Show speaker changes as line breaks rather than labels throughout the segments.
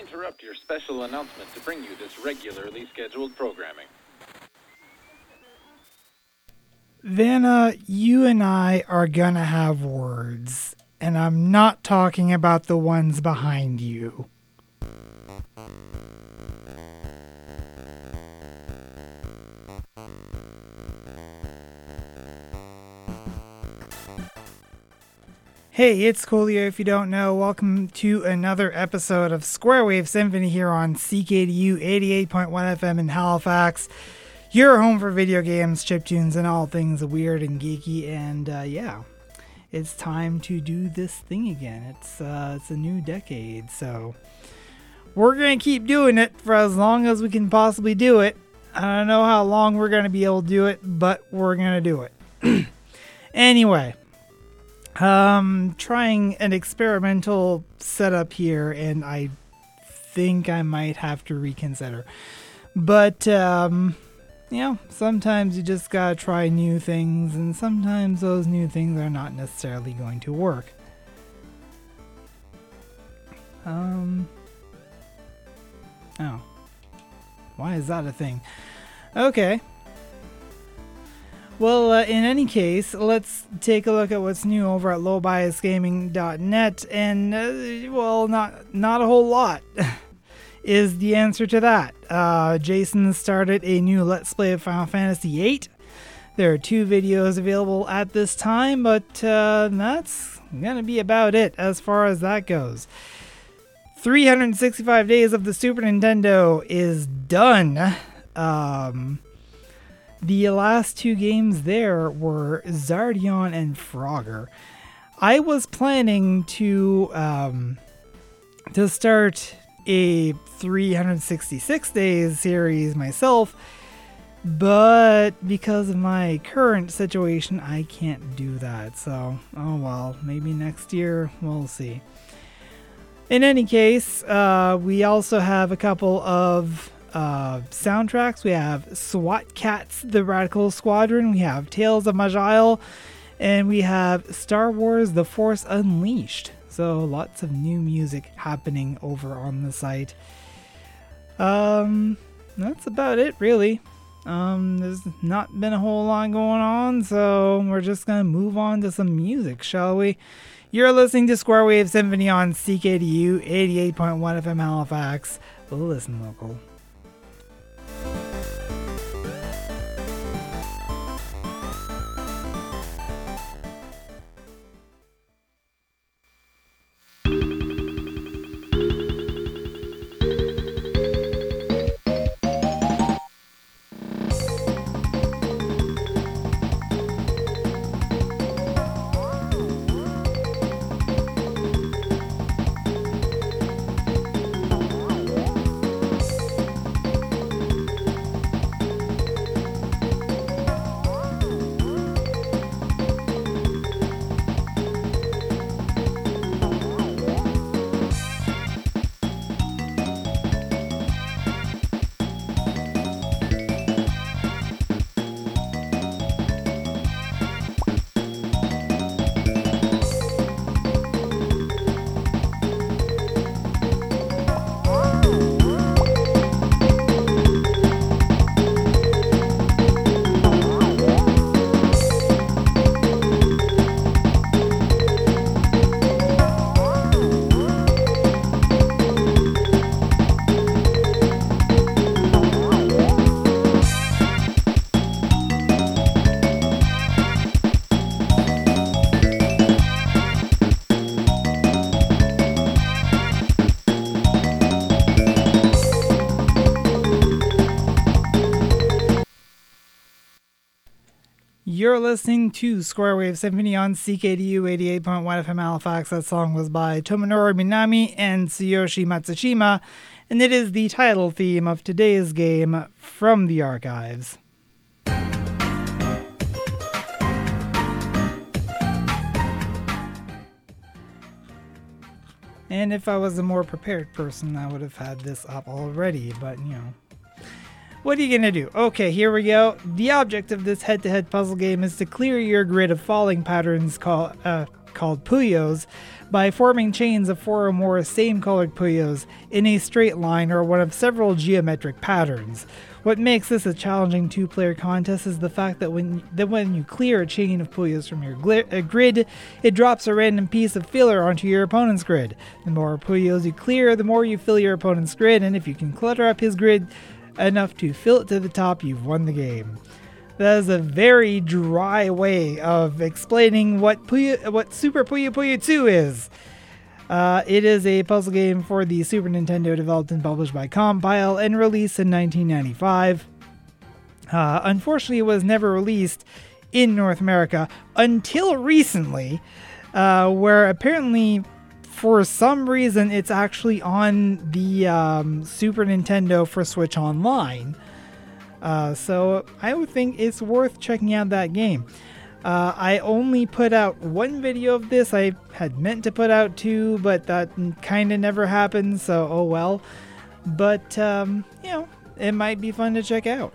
interrupt your special announcement to bring you this regularly scheduled programming.
Vanna, uh, you and I are gonna have words, and I'm not talking about the ones behind you. Hey, it's Coolio. If you don't know, welcome to another episode of Square Wave Symphony here on CKDU 88.1 FM in Halifax. Your home for video games, chiptunes, and all things weird and geeky. And uh, yeah, it's time to do this thing again. It's uh, it's a new decade, so we're gonna keep doing it for as long as we can possibly do it. I don't know how long we're gonna be able to do it, but we're gonna do it. anyway, um, trying an experimental setup here, and I think I might have to reconsider. But um, you know, sometimes you just gotta try new things, and sometimes those new things are not necessarily going to work. Um. Oh. Why is that a thing? Okay. Well, uh, in any case, let's take a look at what's new over at lowbiasgaming.net, and uh, well, not not a whole lot. is the answer to that. Uh, Jason started a new Let's Play of Final Fantasy VIII. There are two videos available at this time, but uh, that's gonna be about it as far as that goes. 365 Days of the Super Nintendo is done. Um, the last two games there were Zardion and Frogger. I was planning to um, to start a 366 days series myself, but because of my current situation, I can't do that. So, oh well, maybe next year we'll see. In any case, uh, we also have a couple of uh, soundtracks. We have SWAT Kats, The Radical Squadron. We have Tales of Maj'Eyal. And we have Star Wars The Force Unleashed. So lots of new music happening over on the site. Um, that's about it, really. Um, there's not been a whole lot going on, so we're just gonna move on to some music, shall we? You're listening to Square Wave Symphony on CKDU 88.1 FM Halifax. Listen local. You're listening to Square Wave Symphony on CKDU 88.1 FM Halifax. That song was by Tomonori Minami and Tsuyoshi Matsushima, and it is the title theme of today's game from the archives. And if I was a more prepared person, I would have had this up already, but you know, what are you going to do? Okay, here we go. The object of this head-to-head puzzle game is to clear your grid of falling patterns called uh, called Puyos by forming chains of four or more same colored Puyos in a straight line or one of several geometric patterns. What makes this a challenging two-player contest is the fact that when that when you clear a chain of Puyos from your gli- uh, grid, it drops a random piece of filler onto your opponent's grid. The more Puyos you clear, the more you fill your opponent's grid, and if you can clutter up his grid enough to fill it to the top, you've won the game. That is a very dry way of explaining what Puyo, what Super Puyo Puyo 2 is. Uh, it is a puzzle game for the Super Nintendo developed and published by Compile and released in 1995. Uh, unfortunately, it was never released in North America until recently, uh, where apparently, for some reason, it's actually on the um, Super Nintendo for Switch Online. Uh, so I would think it's worth checking out that game. Uh, I only put out one video of this. I had meant to put out two, but that kind of never happened, so oh well. But, um, you know, it might be fun to check out.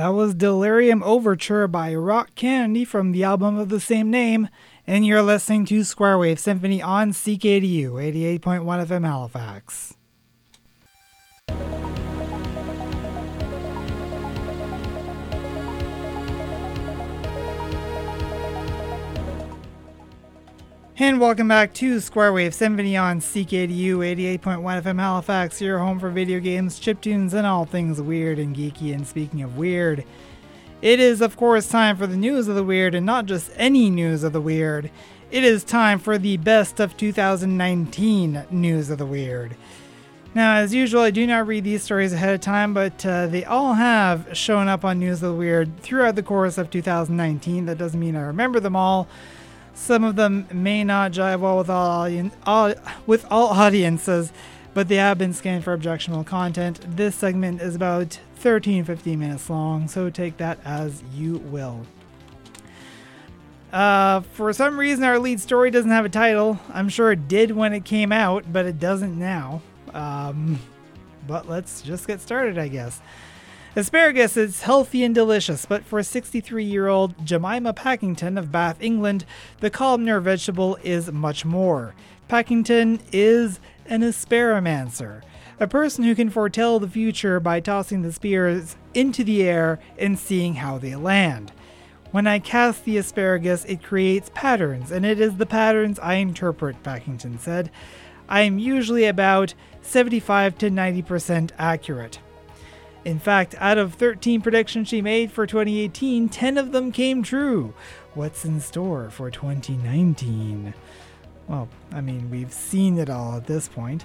That was Delirium Overture by Rock Candy from the album of the same name, and you're listening to Square Wave Symphony on CKDU 88.1 FM Halifax. And welcome back to Square Wave Symphony on CKDU 88.1 FM Halifax, your home for video games, chiptunes, and all things weird and geeky. And speaking of weird, it is, of course, time for the news of the weird, and not just any news of the weird. It is time for the best of 2019 news of the weird. Now, as usual, I do not read these stories ahead of time, but uh, they all have shown up on News of the Weird throughout the course of 2019. That doesn't mean I remember them all. Some of them may not jive well with all, all, with all audiences, but they have been scanned for objectionable content. This segment is about 13 15 minutes long, so take that as you will. Uh, for some reason, our lead story doesn't have a title. I'm sure it did when it came out, but it doesn't now. Um, but let's just get started, I guess. Asparagus is healthy and delicious, but for 63 year old Jemima Packington of Bath, England, the columnar vegetable is much more. Packington is an asparamancer, a person who can foretell the future by tossing the spears into the air and seeing how they land. When I cast the asparagus, it creates patterns, and it is the patterns I interpret, Packington said. I am usually about 75 to 90% accurate. In fact, out of 13 predictions she made for 2018, 10 of them came true. What's in store for 2019? Well, I mean, we've seen it all at this point.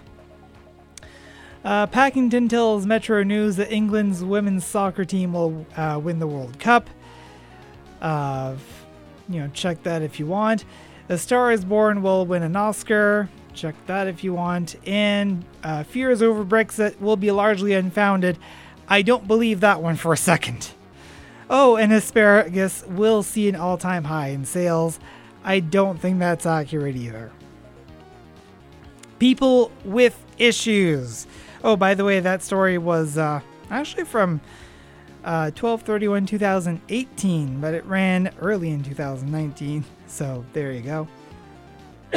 Uh, Packington tells Metro News that England's women's soccer team will uh, win the World Cup. Uh, you know, check that if you want. A Star is Born will win an Oscar. Check that if you want. And uh, fears over Brexit will be largely unfounded I don't believe that one for a second. Oh, and asparagus will see an all time high in sales. I don't think that's accurate either. People with issues. Oh, by the way, that story was uh, actually from uh, 1231 2018, but it ran early in 2019. So there you go.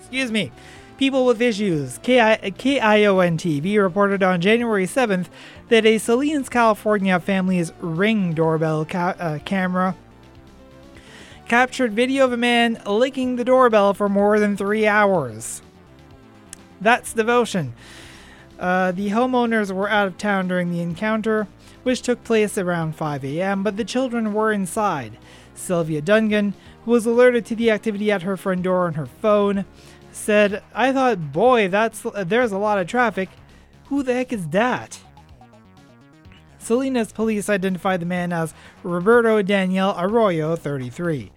Excuse me. People with Issues, KION TV, reported on January 7th that a Salinas, California family's Ring doorbell ca- uh, camera captured video of a man licking the doorbell for more than three hours. That's devotion. Uh, the homeowners were out of town during the encounter, which took place around 5 a.m., but the children were inside. Sylvia Dungan, who was alerted to the activity at her front door on her phone, said, I thought, boy, that's there's a lot of traffic. Who the heck is that? Salinas police identified the man as Roberto Daniel Arroyo, 33.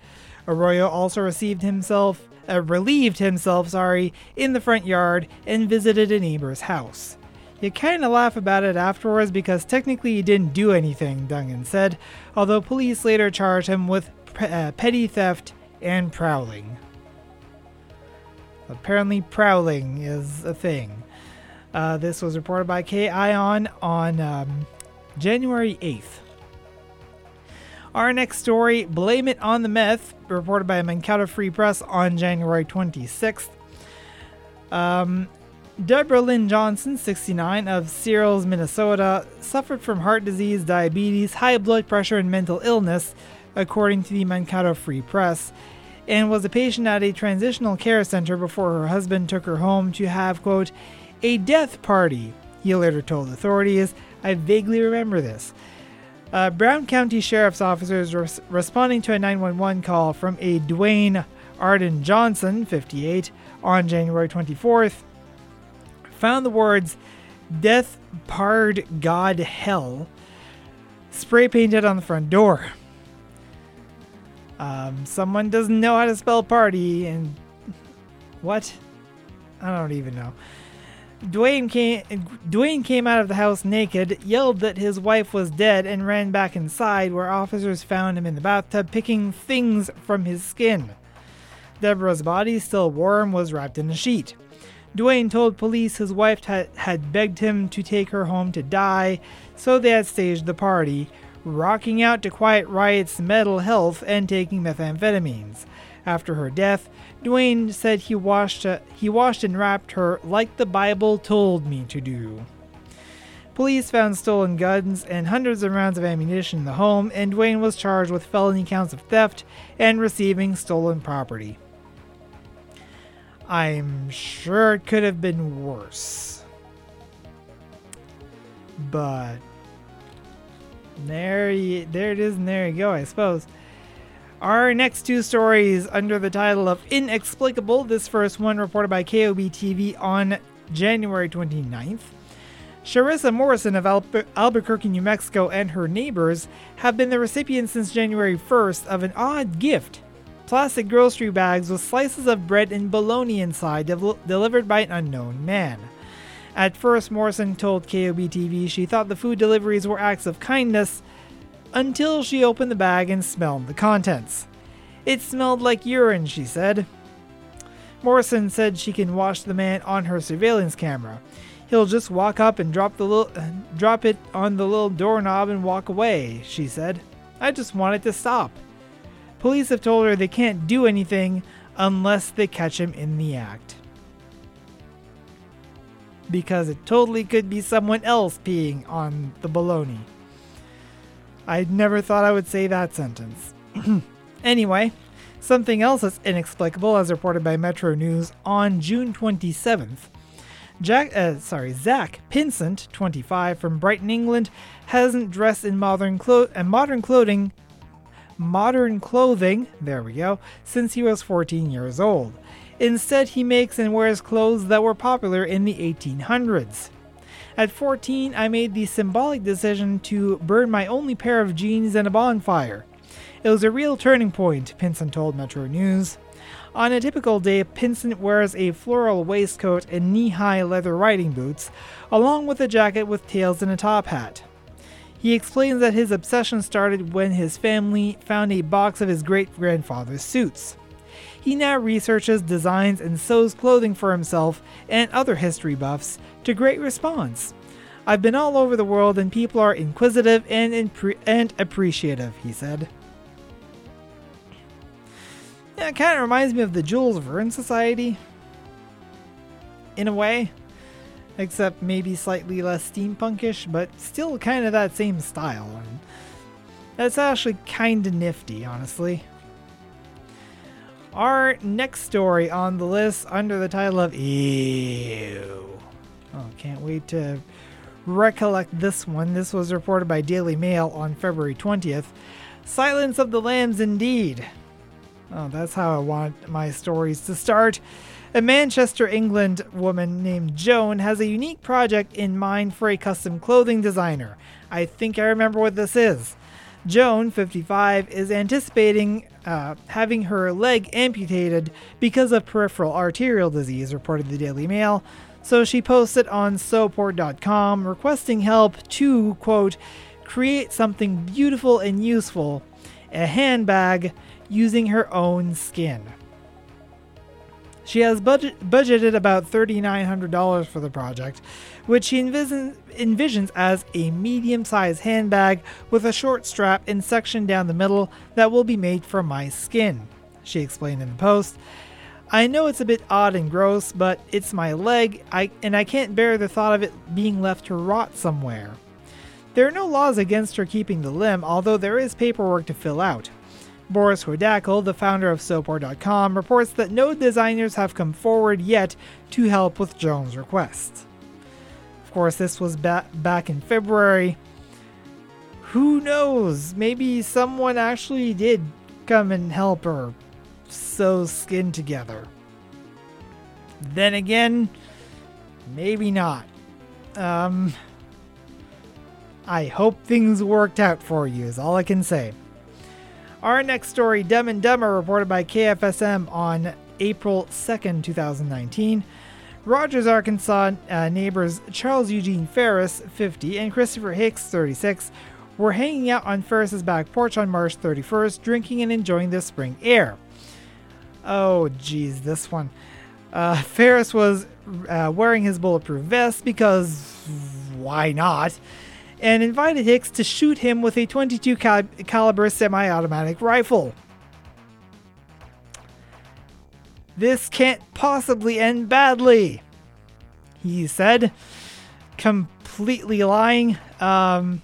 Arroyo also received himself, uh, relieved himself, sorry, in the front yard and visited a neighbor's house. You kind of laugh about it afterwards because technically he didn't do anything, Dungan said, although police later charged him with uh, petty theft and prowling. Apparently, prowling is a thing. Uh, this was reported by K-Ion on um, January 8th. Our next story, Blame It on the Meth, reported by Mankato Free Press on January 26th. Um, Deborah Lynn Johnson, 69, of Searles, Minnesota, suffered from heart disease, diabetes, high blood pressure, and mental illness, according to the Mankato Free Press and was a patient at a transitional care center before her husband took her home to have, quote, a death party, he later told authorities. I vaguely remember this. Uh, Brown County Sheriff's officers res- responding to a 911 call from a Dwayne Arden Johnson, 58, on January 24th, found the words Death Pard God Hell spray painted on the front door. Um, someone doesn't know how to spell party, and what? I don't even know. Dwayne came, Dwayne came out of the house naked, yelled that his wife was dead, and ran back inside, where officers found him in the bathtub picking things from his skin. Deborah's body, still warm, was wrapped in a sheet. Dwayne told police his wife had, had begged him to take her home to die, so they had staged the party, rocking out to Quiet Riot's Metal Health and taking methamphetamines. After her death, Dwayne said he washed, uh, he washed and wrapped her like the Bible told me to do. Police found stolen guns and hundreds of rounds of ammunition in the home, and Dwayne was charged with felony counts of theft and receiving stolen property. I'm sure it could have been worse. But there, you, there it is, and there you go, I suppose. Our next two stories under the title of Inexplicable. This first one reported by KOB TV on January 29th. Sharissa Morrison of Albu- Albuquerque, New Mexico, and her neighbors have been the recipients since January 1st of an odd gift plastic grocery bags with slices of bread and bologna inside del- delivered by an unknown man. At first, Morrison told KOB TV she thought the food deliveries were acts of kindness until she opened the bag and smelled the contents. It smelled like urine, she said. Morrison said she can watch the man on her surveillance camera. He'll just walk up and drop the little, uh, drop it on the little doorknob and walk away, she said. I just want it to stop. Police have told her they can't do anything unless they catch him in the act. Because it totally could be someone else peeing on the baloney. I never thought I would say that sentence. anyway, something else that's inexplicable, as reported by Metro News on June 27th. Jack, uh, sorry, Zach Pinsent, 25, from Brighton, England, hasn't dressed in modern, clo- uh, modern clothing modern clothing, there we go, since he was 14 years old. Instead, he makes and wears clothes that were popular in the 1800s. At 14, I made the symbolic decision to burn my only pair of jeans in a bonfire. It was a real turning point, Pinsent told Metro News. On a typical day, Pinsent wears a floral waistcoat and knee high leather riding boots, along with a jacket with tails and a top hat. He explains that his obsession started when his family found a box of his great grandfather's suits. He now researches, designs, and sews clothing for himself and other history buffs to great response. I've been all over the world and people are inquisitive and, impre- and appreciative, he said. Yeah, it kind of reminds me of the Jules Verne Society. In a way except maybe slightly less steampunkish, but still kind of that same style. And that's actually kind of nifty, honestly. Our next story on the list under the title of Ew. Oh, can't wait to recollect this one. This was reported by Daily Mail on February 20th. Silence of the Lambs, indeed. Oh, that's how I want my stories to start. A Manchester, England woman named Joan has a unique project in mind for a custom clothing designer. I think I remember what this is. Joan, 55, is anticipating uh, having her leg amputated because of peripheral arterial disease, reported the Daily Mail. So she posted on sewport.com requesting help to, quote, create something beautiful and useful, a handbag, using her own skin. She has budget, budgeted about $3,900 for the project, which she envision, envisions as a medium sized handbag with a short strap and section down the middle that will be made from my skin, she explained in the post. I know it's a bit odd and gross, but it's my leg, I, and I can't bear the thought of it being left to rot somewhere. There are no laws against her keeping the limb, although there is paperwork to fill out. Boris Hodakel, the founder of Sewport.com, reports that no designers have come forward yet to help with Joan's request. Of course, this was ba- back in February. Who knows? Maybe someone actually did come and help her sew skin together. Then again, maybe not. Um, I hope things worked out for you, is all I can say. Our next story, Dumb and Dumber, reported by KFSM on April 2nd, 2019. Rogers, Arkansas uh, neighbors Charles Eugene Ferris, 50, and Christopher Hicks, 36, were hanging out on Ferris's back porch on March 31st, drinking and enjoying the spring air. Oh, geez, this one. Uh, Ferris was uh, wearing his bulletproof vest because why not? And invited Hicks to shoot him with a 22 cal- caliber semi-automatic rifle. This can't possibly end badly, he said, completely lying. Um,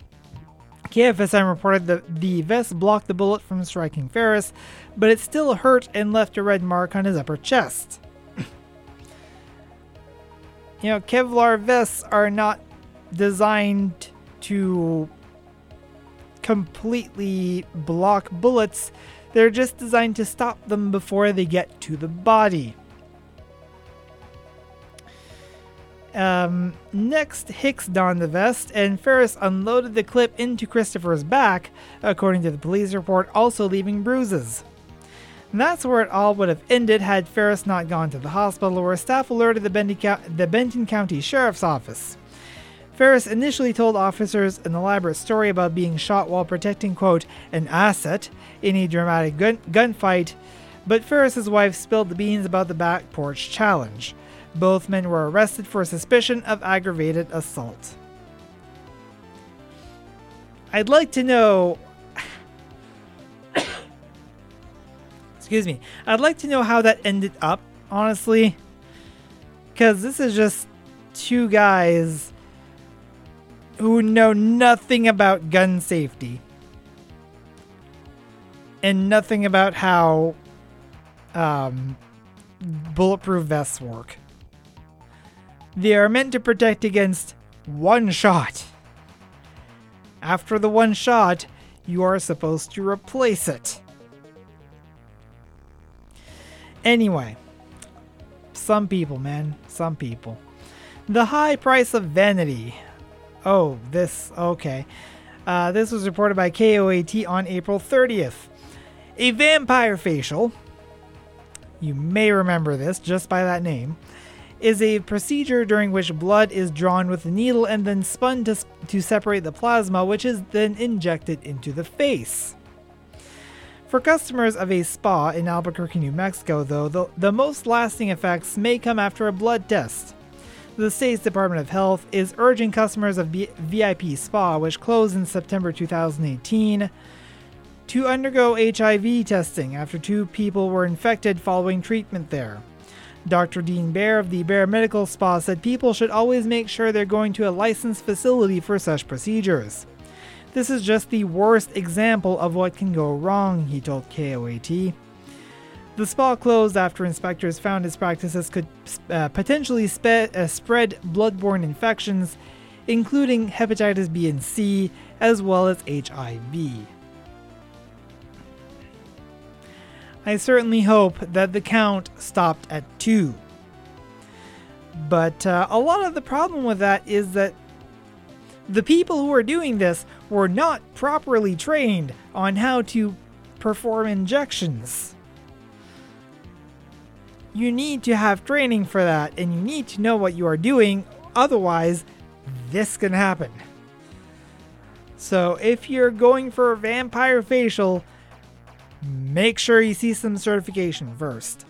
KFSM reported that the vest blocked the bullet from striking Ferris, but it still hurt and left a red mark on his upper chest. you know, Kevlar vests are not designed to completely block bullets, they're just designed to stop them before they get to the body. Um, next, Hicks donned the vest, and Ferris unloaded the clip into Christopher's back, according to the police report, also leaving bruises. And that's where it all would have ended had Ferris not gone to the hospital, where staff alerted the, the Benton County Sheriff's Office. Ferris initially told officers an elaborate story about being shot while protecting, quote, an asset in a dramatic gun- gunfight, but Ferris's wife spilled the beans about the back porch challenge. Both men were arrested for suspicion of aggravated assault. I'd like to know. Excuse me. I'd like to know how that ended up, honestly. Because this is just two guys who know nothing about gun safety and nothing about how um, bulletproof vests work. They are meant to protect against one shot. After the one shot, you are supposed to replace it. Anyway, some people, man, some people. The high price of vanity. Oh, this, okay. Uh, this was reported by KOAT on April 30th. A vampire facial, you may remember this just by that name, is a procedure during which blood is drawn with a needle and then spun to, to separate the plasma, which is then injected into the face. For customers of a spa in Albuquerque, New Mexico, though, the, the most lasting effects may come after a blood test. The state's Department of Health is urging customers of VIP Spa, which closed in September 2018, to undergo HIV testing after two people were infected following treatment there. Dr. Dean Bear of the Bear Medical Spa said people should always make sure they're going to a licensed facility for such procedures. This is just the worst example of what can go wrong, he told KOAT. The spa closed after inspectors found its practices could uh, potentially spe- uh, spread bloodborne infections, including hepatitis B and C, as well as HIV. I certainly hope that the count stopped at two. But uh, a lot of the problem with that is that the people who are doing this were not properly trained on how to perform injections. You need to have training for that, and you need to know what you are doing, otherwise, this can happen. So, if you're going for a vampire facial, make sure you see some certification first.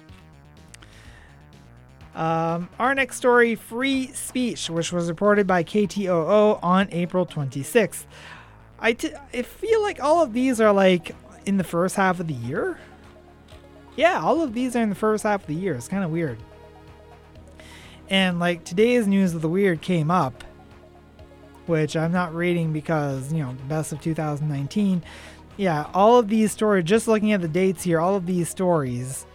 Um, our next story free speech, which was reported by KTOO on April 26th. I, t- I feel like all of these are like in the first half of the year. Yeah, all of these are in the first half of the year. It's kind of weird. And like today's news of the weird came up, which I'm not reading because, you know, best of 2019 yeah, all of these stories, just looking at the dates here, all of these stories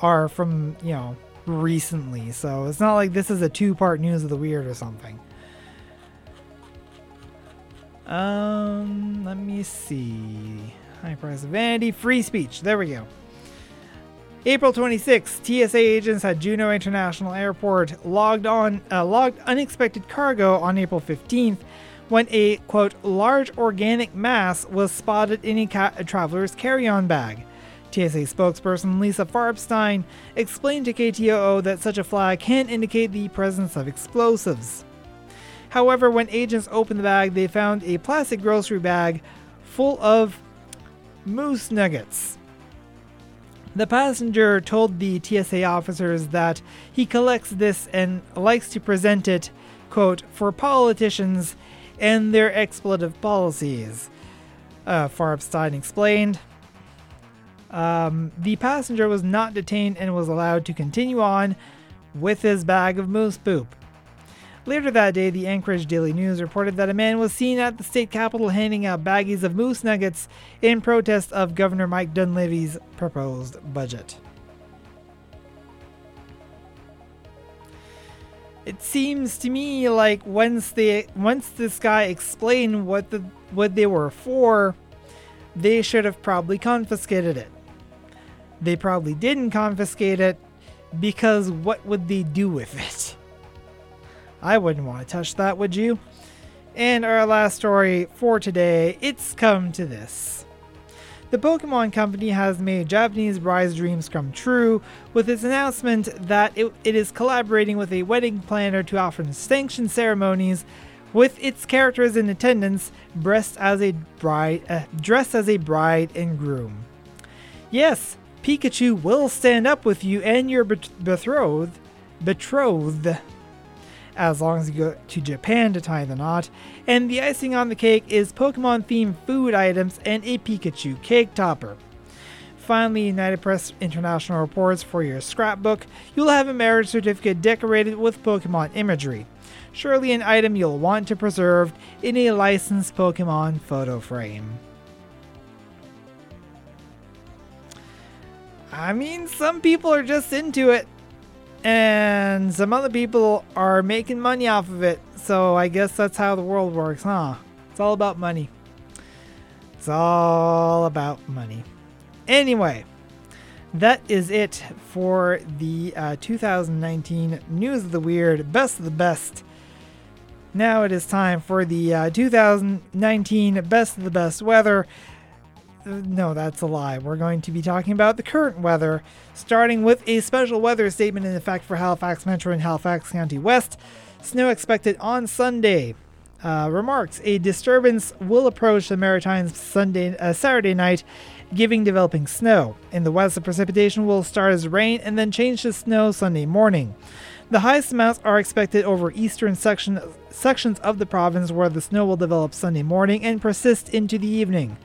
are from, you know, recently. So it's not like this is a two part news of the weird or something. Um, let me see. High price of vanity, free speech. There we go. April 26, TSA agents at Juneau International Airport logged on uh, logged unexpected cargo on April 15th when a quote large organic mass was spotted in a, ca- a traveler's carry-on bag. TSA spokesperson Lisa Farbstein explained to KTOO that such a flag can indicate the presence of explosives. However, when agents opened the bag, they found a plastic grocery bag full of moose nuggets. The passenger told the TSA officers that he collects this and likes to present it, quote, for politicians and their expletive policies. Uh, Farbstein explained. Um, the passenger was not detained and was allowed to continue on with his bag of moose poop. Later that day, the Anchorage Daily News reported that a man was seen at the state capitol handing out baggies of moose nuggets in protest of Governor Mike Dunleavy's proposed budget. It seems to me like once they once this guy explained what the what they were for, they should have probably confiscated it. They probably didn't confiscate it because what would they do with it? I wouldn't want to touch that, would you? And our last story for today, it's come to this. The Pokemon Company has made Japanese brides' dreams come true with its announcement that it, it is collaborating with a wedding planner to offer sanctioned ceremonies with its characters in attendance dressed as a bride, uh, dressed as a bride and groom. Yes, Pikachu will stand up with you and your betrothed, betrothed as long as you go to Japan to tie the knot. And the icing on the cake is Pokemon themed food items and a Pikachu cake topper. Finally, United Press International reports for your scrapbook, you'll have a marriage certificate decorated with Pokemon imagery. Surely an item you'll want to preserve in a licensed Pokemon photo frame. I mean, some people are just into it and some other people are making money off of it. So I guess that's how the world works, huh? It's all about money. It's all about money. Anyway, that is it for the uh, 2019 News of the Weird Best of the Best. Now it is time for the uh, 2019 Best of the Best Weather no, that's a lie. We're going to be talking about the current weather, starting with a special weather statement in effect for Halifax Metro and Halifax County West. Snow expected on Sunday. Uh, remarks: A disturbance will approach the Maritimes Sunday, uh, Saturday night, giving developing snow. In the west, the precipitation will start as rain and then change to snow Sunday morning. The highest amounts are expected over eastern section, sections of the province, where the snow will develop Sunday morning and persist into the evening.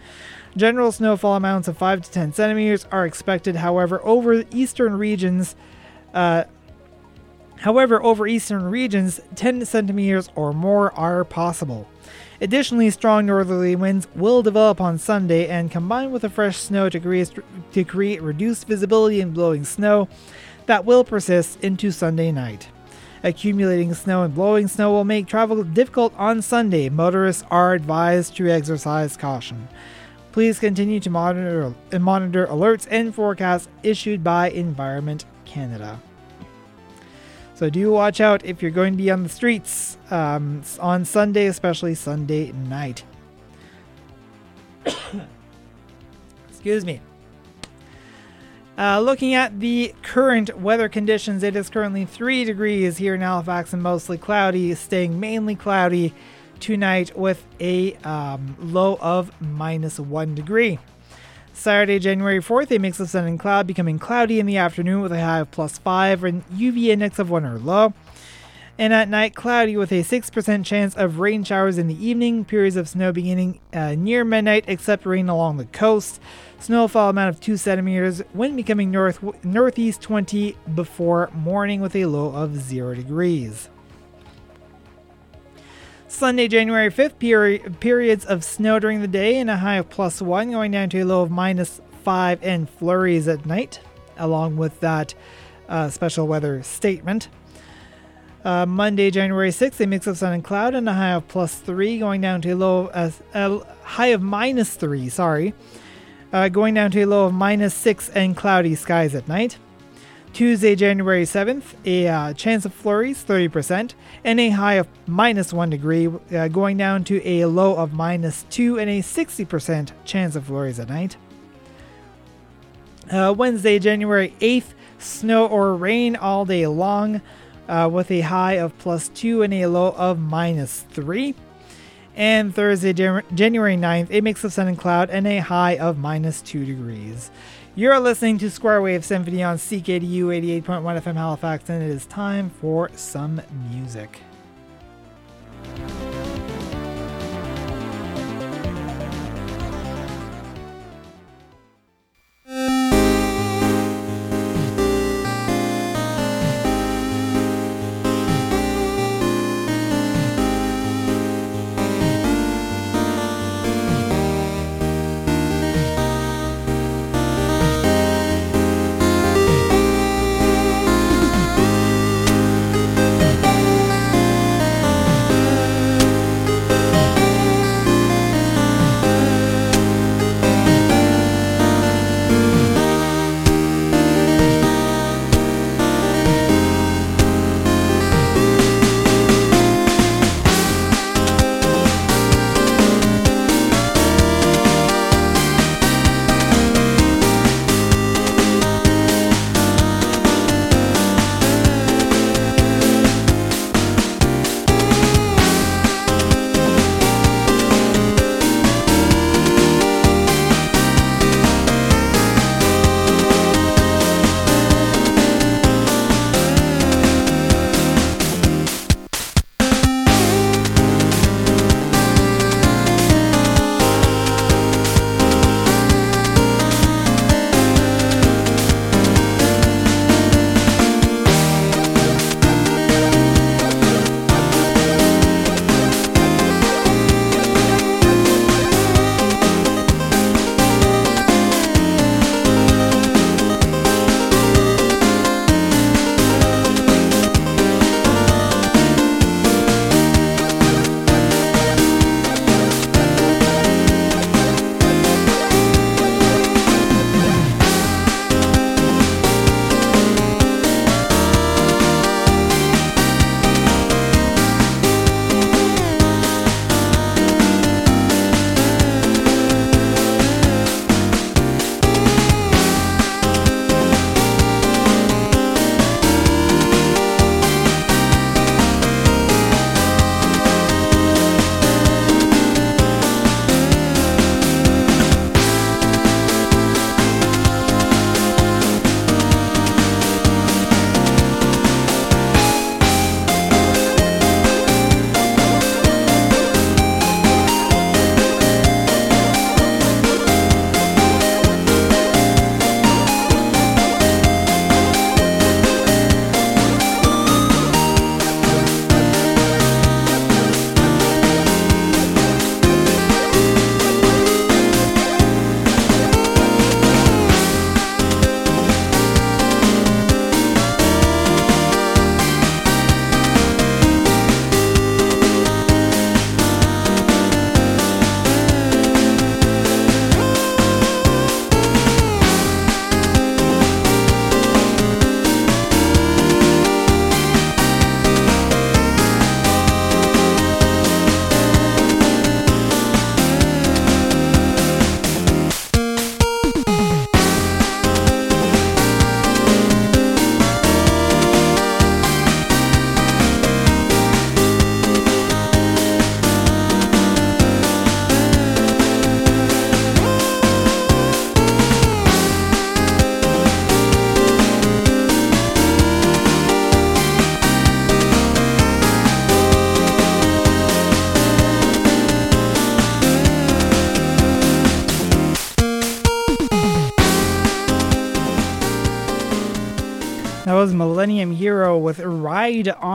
General snowfall amounts of 5 to 10 centimeters are expected, however, over eastern regions. Uh, however, over eastern regions, 10 centimeters or more are possible. Additionally, strong northerly winds will develop on Sunday and combine with the fresh snow to create, to create reduced visibility and blowing snow that will persist into Sunday night. Accumulating snow and blowing snow will make travel difficult on Sunday. Motorists are advised to exercise caution. Please continue to monitor, monitor alerts and forecasts issued by Environment Canada. So do watch out if you're going to be on the streets um, on Sunday, especially Sunday night. Excuse me. Uh, looking at the current weather conditions, it is currently 3 degrees here in Halifax and mostly cloudy, staying mainly cloudy tonight with a um, low of minus one degree. Saturday, January 4th, a mix of sun and cloud, becoming cloudy in the afternoon with a high of plus 5 and UV index of 1 or low. And at night, cloudy with a 6% chance of rain showers in the evening, periods of snow beginning uh, near midnight, except rain along the coast. Snowfall amount of 2 centimeters, wind becoming north northeast 20 before morning with a low of 0 degrees. Sunday, January 5th, peri- periods of snow during the day and a high of plus 1, going down to a low of minus 5 and flurries at night, along with that uh, special weather statement. Uh, Monday, January 6th, a mix of sun and cloud and a high of plus 3, going down to a low of, a high of minus 3, sorry. Uh, going down to a low of minus 6 and cloudy skies at night. Tuesday, January 7th, a uh, chance of flurries, 30%, and a high of minus 1 degree, uh, going down to a low of minus 2 and a 60% chance of flurries at night. Uh, Wednesday, January 8th, snow or rain all day long, uh, with a high of plus 2 and a low of minus 3. And Thursday, January 9th, a mix of sun and cloud and a high of minus 2 degrees. You're listening to Square Wave Symphony on CKDU 88.1 FM Halifax, and it is time for some music.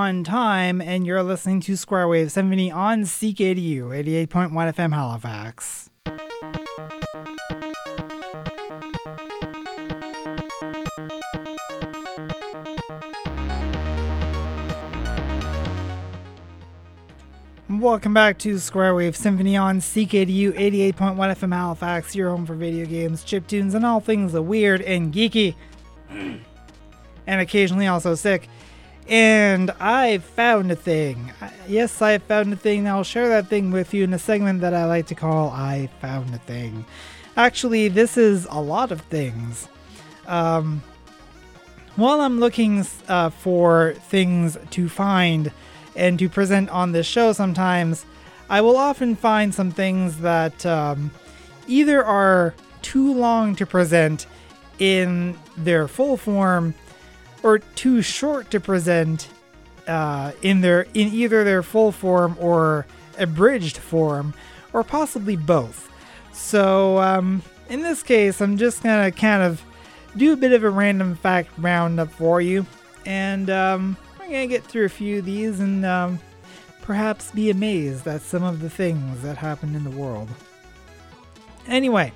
On Time, and you're listening to Square Wave Symphony on CKDU 88.1 FM Halifax. Welcome back to Square Wave Symphony on CKDU 88.1 FM Halifax, your home for video games, chip tunes, and all things weird and geeky and occasionally also sick. And I found a thing. Yes, I found a thing. I'll share that thing with you in a segment that I like to call I Found a Thing. Actually, this is a lot of things. Um, while I'm looking uh, for things to find and to present on this show sometimes, I will often find some things that um, either are too long to present in their full form or too short to present uh, in their in either their full form or abridged form or possibly both. So um, in this case, I'm just gonna kind of do a bit of a random fact roundup for you, and um, we're gonna get through a few of these and um, perhaps be amazed at some of the things that happen in the world. Anyway,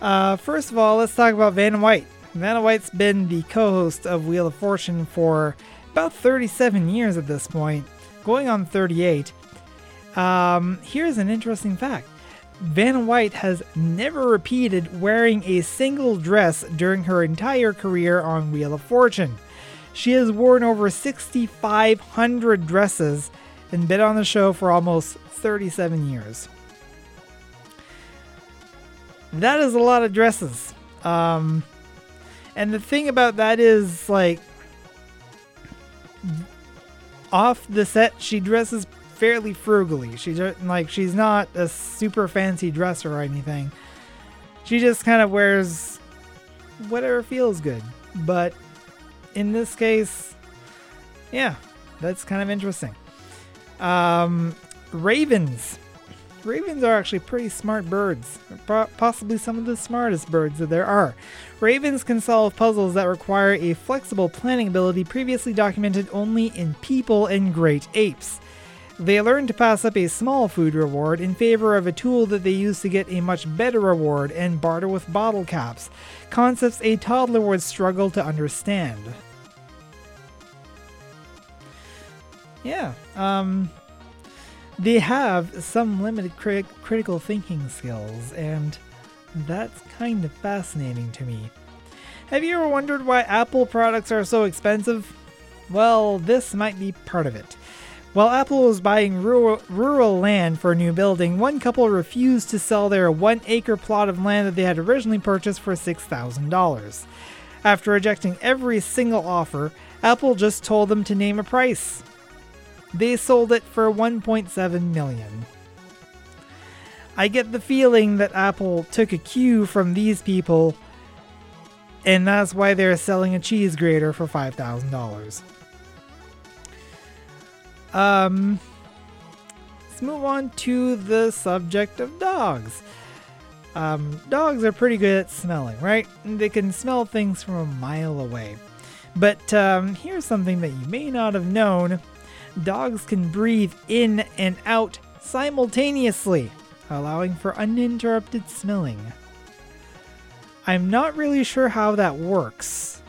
uh, first of all, let's talk about Vanna White. Vanna White's been the co-host of Wheel of Fortune for about 37 years at this point, going on 38. Um, here's an interesting fact. Vanna White has never repeated wearing a single dress during her entire career on Wheel of Fortune. She has worn over 6,500 dresses and been on the show for almost 37 years. That is a lot of dresses. Um, and the thing about that is, like, off the set, she dresses fairly frugally. She's like, she's not a super fancy dresser or anything. She just kind of wears whatever feels good. But in this case, yeah, that's kind of interesting. Um, ravens. Ravens are actually pretty smart birds, possibly some of the smartest birds that there are. Ravens can solve puzzles that require a flexible planning ability previously documented only in people and great apes. They learn to pass up a small food reward in favor of a tool that they use to get a much better reward and barter with bottle caps, concepts a toddler would struggle to understand. Yeah, um, they have some limited crit- critical thinking skills, and that's kind of fascinating to me. Have you ever wondered why Apple products are so expensive? Well, this might be part of it. While Apple was buying rural, rural, land for a new building, one couple refused to sell their one acre plot of land that they had originally purchased for $6,000. After rejecting every single offer, Apple just told them to name a price. They sold it for 1.7 million. I get the feeling that Apple took a cue from these people, and that's why they're selling a cheese grater for $5,000. Um, let's move on to the subject of dogs. Um, dogs are pretty good at smelling, right? They can smell things from a mile away. But um, here's something that you may not have known dogs can breathe in and out simultaneously, allowing for uninterrupted smelling. I'm not really sure how that works.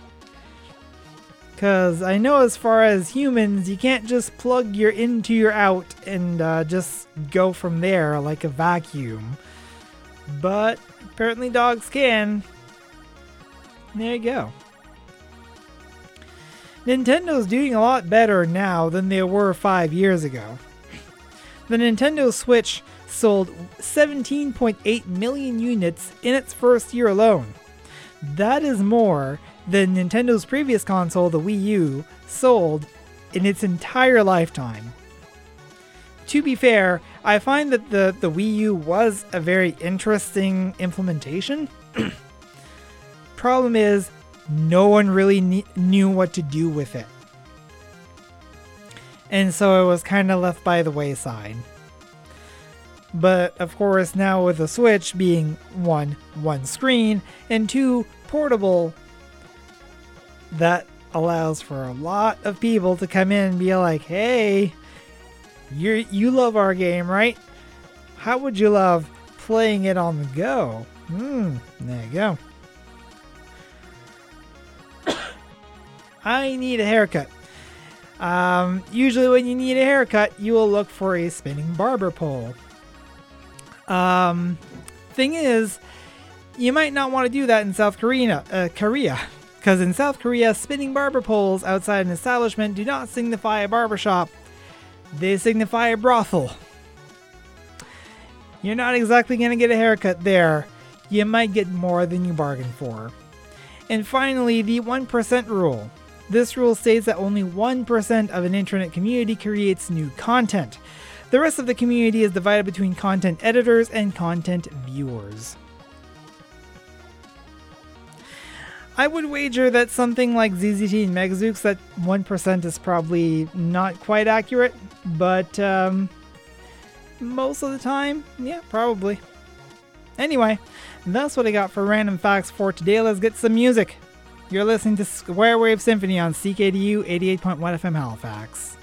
Because I know as far as humans, you can't just plug your in to your out and uh, just go from there like a vacuum. But apparently dogs can. There you go. Nintendo's doing a lot better now than they were five years ago. The Nintendo Switch sold 17.8 million units in its first year alone. That is more than Nintendo's previous console, the Wii U, sold in its entire lifetime. To be fair, I find that the, the Wii U was a very interesting implementation. Problem is, no one really ne- knew what to do with it. And so it was kind of left by the wayside. But of course, now with the Switch being one, one screen, and two, portable, that allows for a lot of people to come in and be like, hey, you you love our game, right? How would you love playing it on the go? Hmm, there you go. I need a haircut. Um, usually, when you need a haircut, you will look for a spinning barber pole. Um, thing is, you might not want to do that in South Korea, uh, Korea, because in South Korea, spinning barber poles outside an establishment do not signify a barbershop; they signify a brothel. You're not exactly going to get a haircut there. You might get more than you bargained for. And finally, the 1% rule. This rule states that only 1% of an internet community creates new content. The rest of the community is divided between content editors and content viewers. I would wager that something like ZZT and MegaZeux, that 1% is probably not quite accurate, but um, most of the time, yeah, probably. Anyway, that's what I got for random facts for today. Let's get some music. You're listening to Square Wave Symphony on CKDU 88.1 FM Halifax.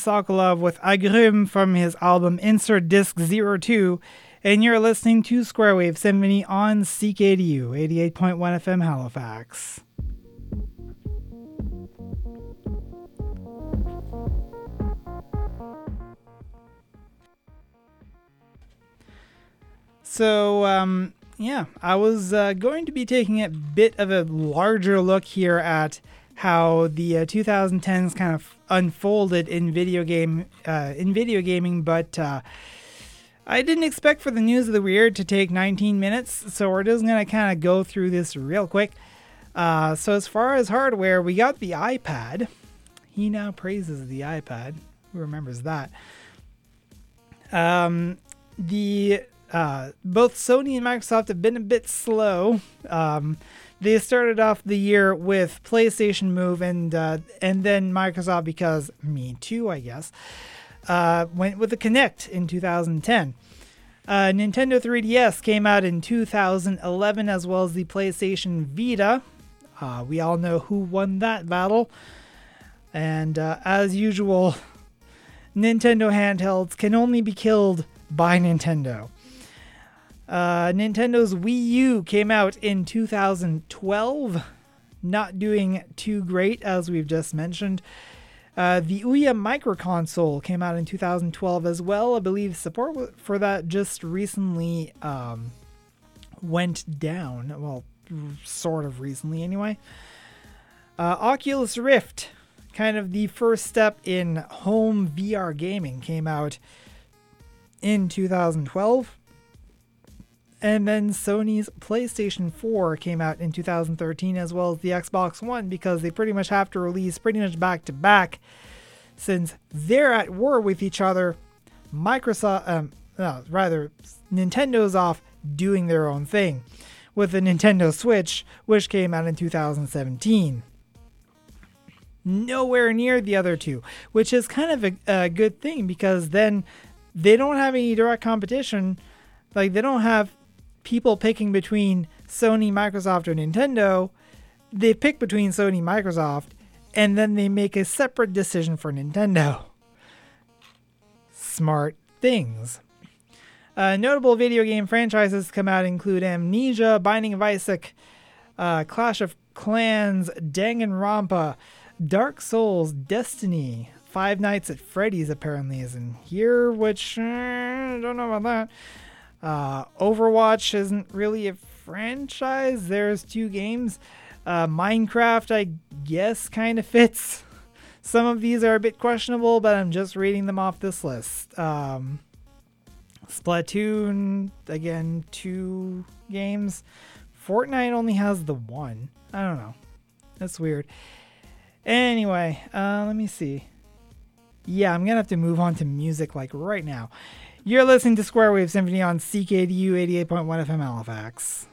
Sokolov with Agrim from his album Insert Disc 02, and you're listening to Square Wave Symphony on CKDU 88.1 FM Halifax. So, um, yeah, I was uh, going to be taking a bit of a larger look here at how the uh, 2010s kind of unfolded in video game uh, in video gaming, but uh, I didn't expect for the news of the weird to take 19 minutes, so we're just gonna kind of go through this real quick. Uh, so as far as hardware, we got the iPad. He now praises the iPad. Who remembers that? Um, the uh, both Sony and Microsoft have been a bit slow. Um, they started off the year with PlayStation Move and uh, and then Microsoft because me too, I guess, uh, went with the Kinect in 2010. Uh, Nintendo 3DS came out in 2011 as well as the PlayStation Vita. Uh, we all know who won that battle. And uh, as usual, Nintendo handhelds can only be killed by Nintendo. Uh, Nintendo's Wii U came out in 2012. not doing too great, as we've just mentioned. Uh, the Ouya Micro Console came out in 2012 as well. I believe support for that just recently um, went down. Well, sort of recently, anyway. Uh, Oculus Rift, kind of the first step in home VR gaming, came out in 2012. And then Sony's PlayStation 4 came out in 2013, as well as the Xbox One, because they pretty much have to release pretty much back to back since they're at war with each other. Microsoft, um, no, rather, Nintendo's off doing their own thing with the Nintendo Switch, which came out in 2017. Nowhere near the other two, which is kind of a, a good thing because then they don't have any direct competition. Like, they don't have people picking between Sony, Microsoft, or Nintendo, they pick between Sony, Microsoft, and then they make a separate decision for Nintendo. Smart things. Uh, notable video game franchises come out include Amnesia, Binding of Isaac, uh, Clash of Clans, Danganronpa, Dark Souls, Destiny, Five Nights at Freddy's apparently is in here, which uh, I don't know about that. Uh, Overwatch isn't really a franchise. There's two games. Uh, Minecraft, I guess, kind of fits. Some of these are a bit questionable, but I'm just reading them off this list. Um, Splatoon, again, two games. Fortnite only has the one. I don't know. That's weird. Anyway, uh, let me see. Yeah, I'm gonna have to move on to music like right now. You're listening to Square Wave Symphony on CKDU 88.1 FM Halifax.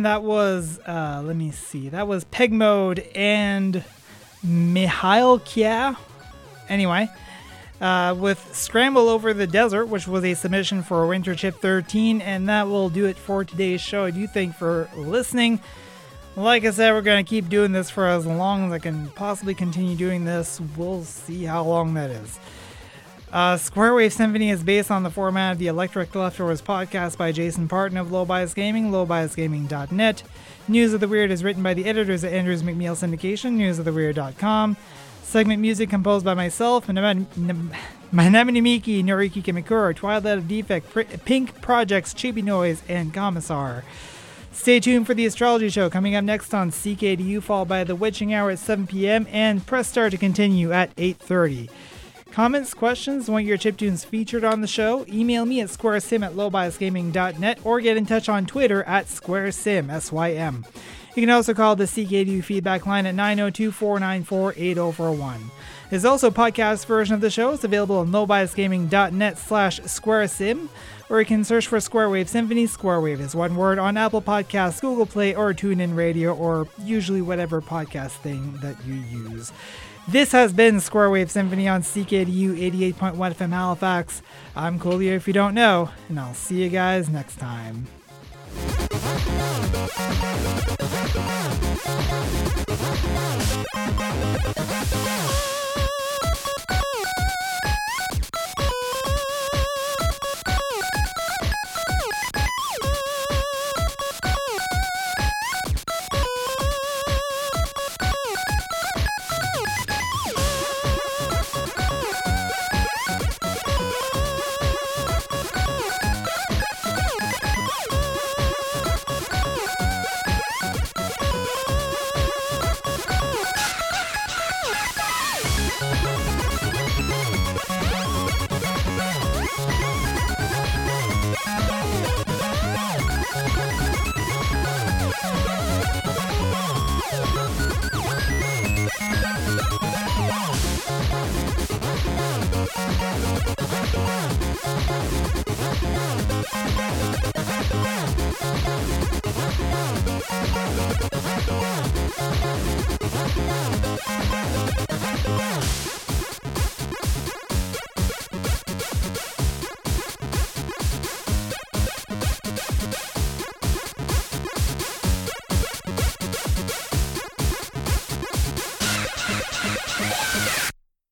And that was, uh, let me see, that was Peg Mode and Mihail Kia. Anyway, uh, with Scramble Over the Desert, which was a submission for Winter Chip 13. And that will do it for today's show. I do thank for listening. Like I said, we're going to keep doing this for as long as I can possibly continue doing this. We'll see how long that is. Uh, Square Wave Symphony is based on the format of the Electric Leftovers podcast by Jason Parton of Low Bias Gaming, lowbiasgaming.net. News of the Weird is written by the editors at Andrews McMeel Syndication, newsoftheweird.com. Segment music composed by myself, and Manamini Miki, Noriki Kimikura, Twilight of Defect, Pink Projects, Chibi Noise, and Commissar. Stay tuned for the astrology show coming up next on CKDU, followed by the witching hour at 7 p.m. and press start to continue at 8:30. Comments, questions, want your chiptunes featured on the show? Email me at squaresym at lowbiasgaming.net or get in touch on Twitter at squaresym, S-Y-M. You can also call the CKDU feedback line at 902-494-8041. There's also a podcast version of the show. It's available on lowbiasgaming.net slash squaresym, or you can search for Squarewave Symphony. Squarewave is one word on Apple Podcasts, Google Play, or TuneIn Radio, or usually whatever podcast thing that you use. This has been Square Wave Symphony on CKDU 88.1 FM Halifax. I'm Coolio if you don't know, and I'll see you guys next time.